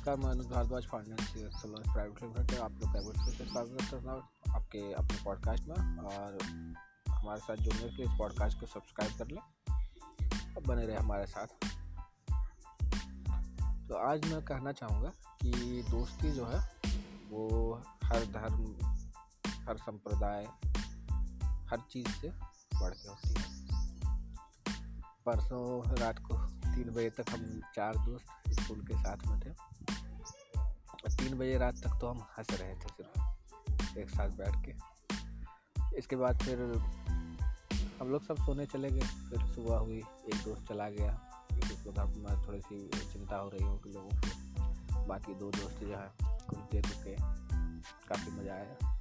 नमस्कार मैं Anuj Bhardwaj financial solar private limited आप लोग का से स्वागत करता हूँ आपके अपने पॉडकास्ट में, और हमारे साथ जुड़ने के लिए इस पॉडकास्ट को सब्सक्राइब कर लें, और बने रहे हमारे साथ। तो आज मैं कहना चाहूँगा कि दोस्ती जो है, वो हर धर्म, हर संप्रदाय, हर चीज़ से बढ़ के होती है। परसों रात को तीन बजे तक हम चार दोस्त स्कूल के साथ में थे। तीन बजे रात तक तो हम हंस रहे थे सिर्फ़, एक साथ बैठ के। इसके बाद फिर हम लोग सब सोने चले गए। फिर सुबह हुई, एक दोस्त चला गया। उसको घर में थोड़ी सी चिंता हो रही हो कि लोगों को बाकी दो दोस्त जो है, कुछ देर रुके काफ़ी मज़ा आया।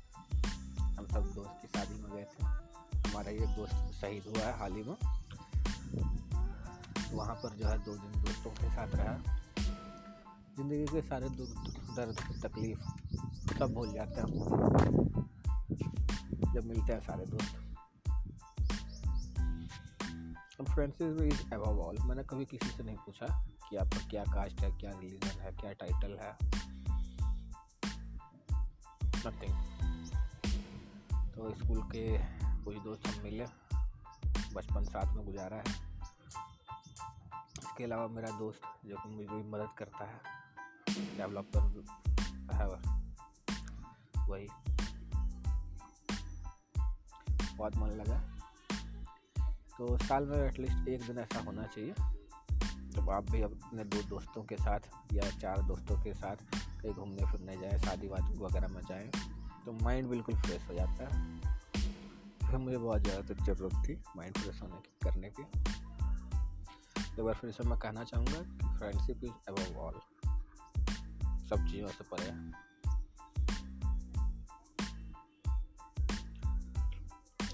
हम सब दोस्त की शादी में गए थे। हमारा ये दोस्त शहीद हुआ है हाल ही में। वहाँ पर जो है दो दिन दोस्तों के साथ रहा। ज़िंदगी के सारे दुख दर्द, तकलीफ़ सब भूल जाते हैं। जब मिलते हैं सारे दोस्त। फ्रेंडशिप इज़ अबव ऑल मैंने कभी किसी से नहीं पूछा कि आपका क्या कास्ट है, क्या रिलीजन है, क्या टाइटल है। नथिंग तो स्कूल के कुछ दोस्त हम मिले। बचपन साथ में गुजारा है। इसके अलावा मेरा दोस्त, जो कि मुझे मदद करता है डेवलपर है वही। बहुत मन लगा। तो साल में एटलीस्ट एक दिन ऐसा होना चाहिए, जब आप भी अपने दो दोस्तों के साथ या चार दोस्तों के साथ कहीं घूमने फिरने जाए, शादी वादी वगैरह में जाएँ तो माइंड बिल्कुल फ्रेश हो जाता है। फिर मुझे बहुत ज़्यादा ज़रूरत थी माइंड फ्रेश होने की, करने की। एक बार फिर से मैं कहना चाहूँगा फ्रेंडशिप इज़ अबव ऑल सब चीज़ों से परे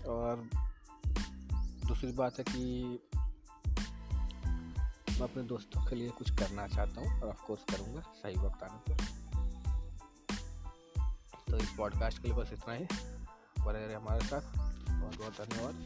और दूसरी बात है कि मैं अपने दोस्तों के लिए कुछ करना चाहता हूँ और ऑफकोर्स करूँगा, सही वक्त आने पर। तो इस पॉडकास्ट के लिए बस इतना ही। बने रहे हमारे साथ। बहुत बहुत धन्यवाद।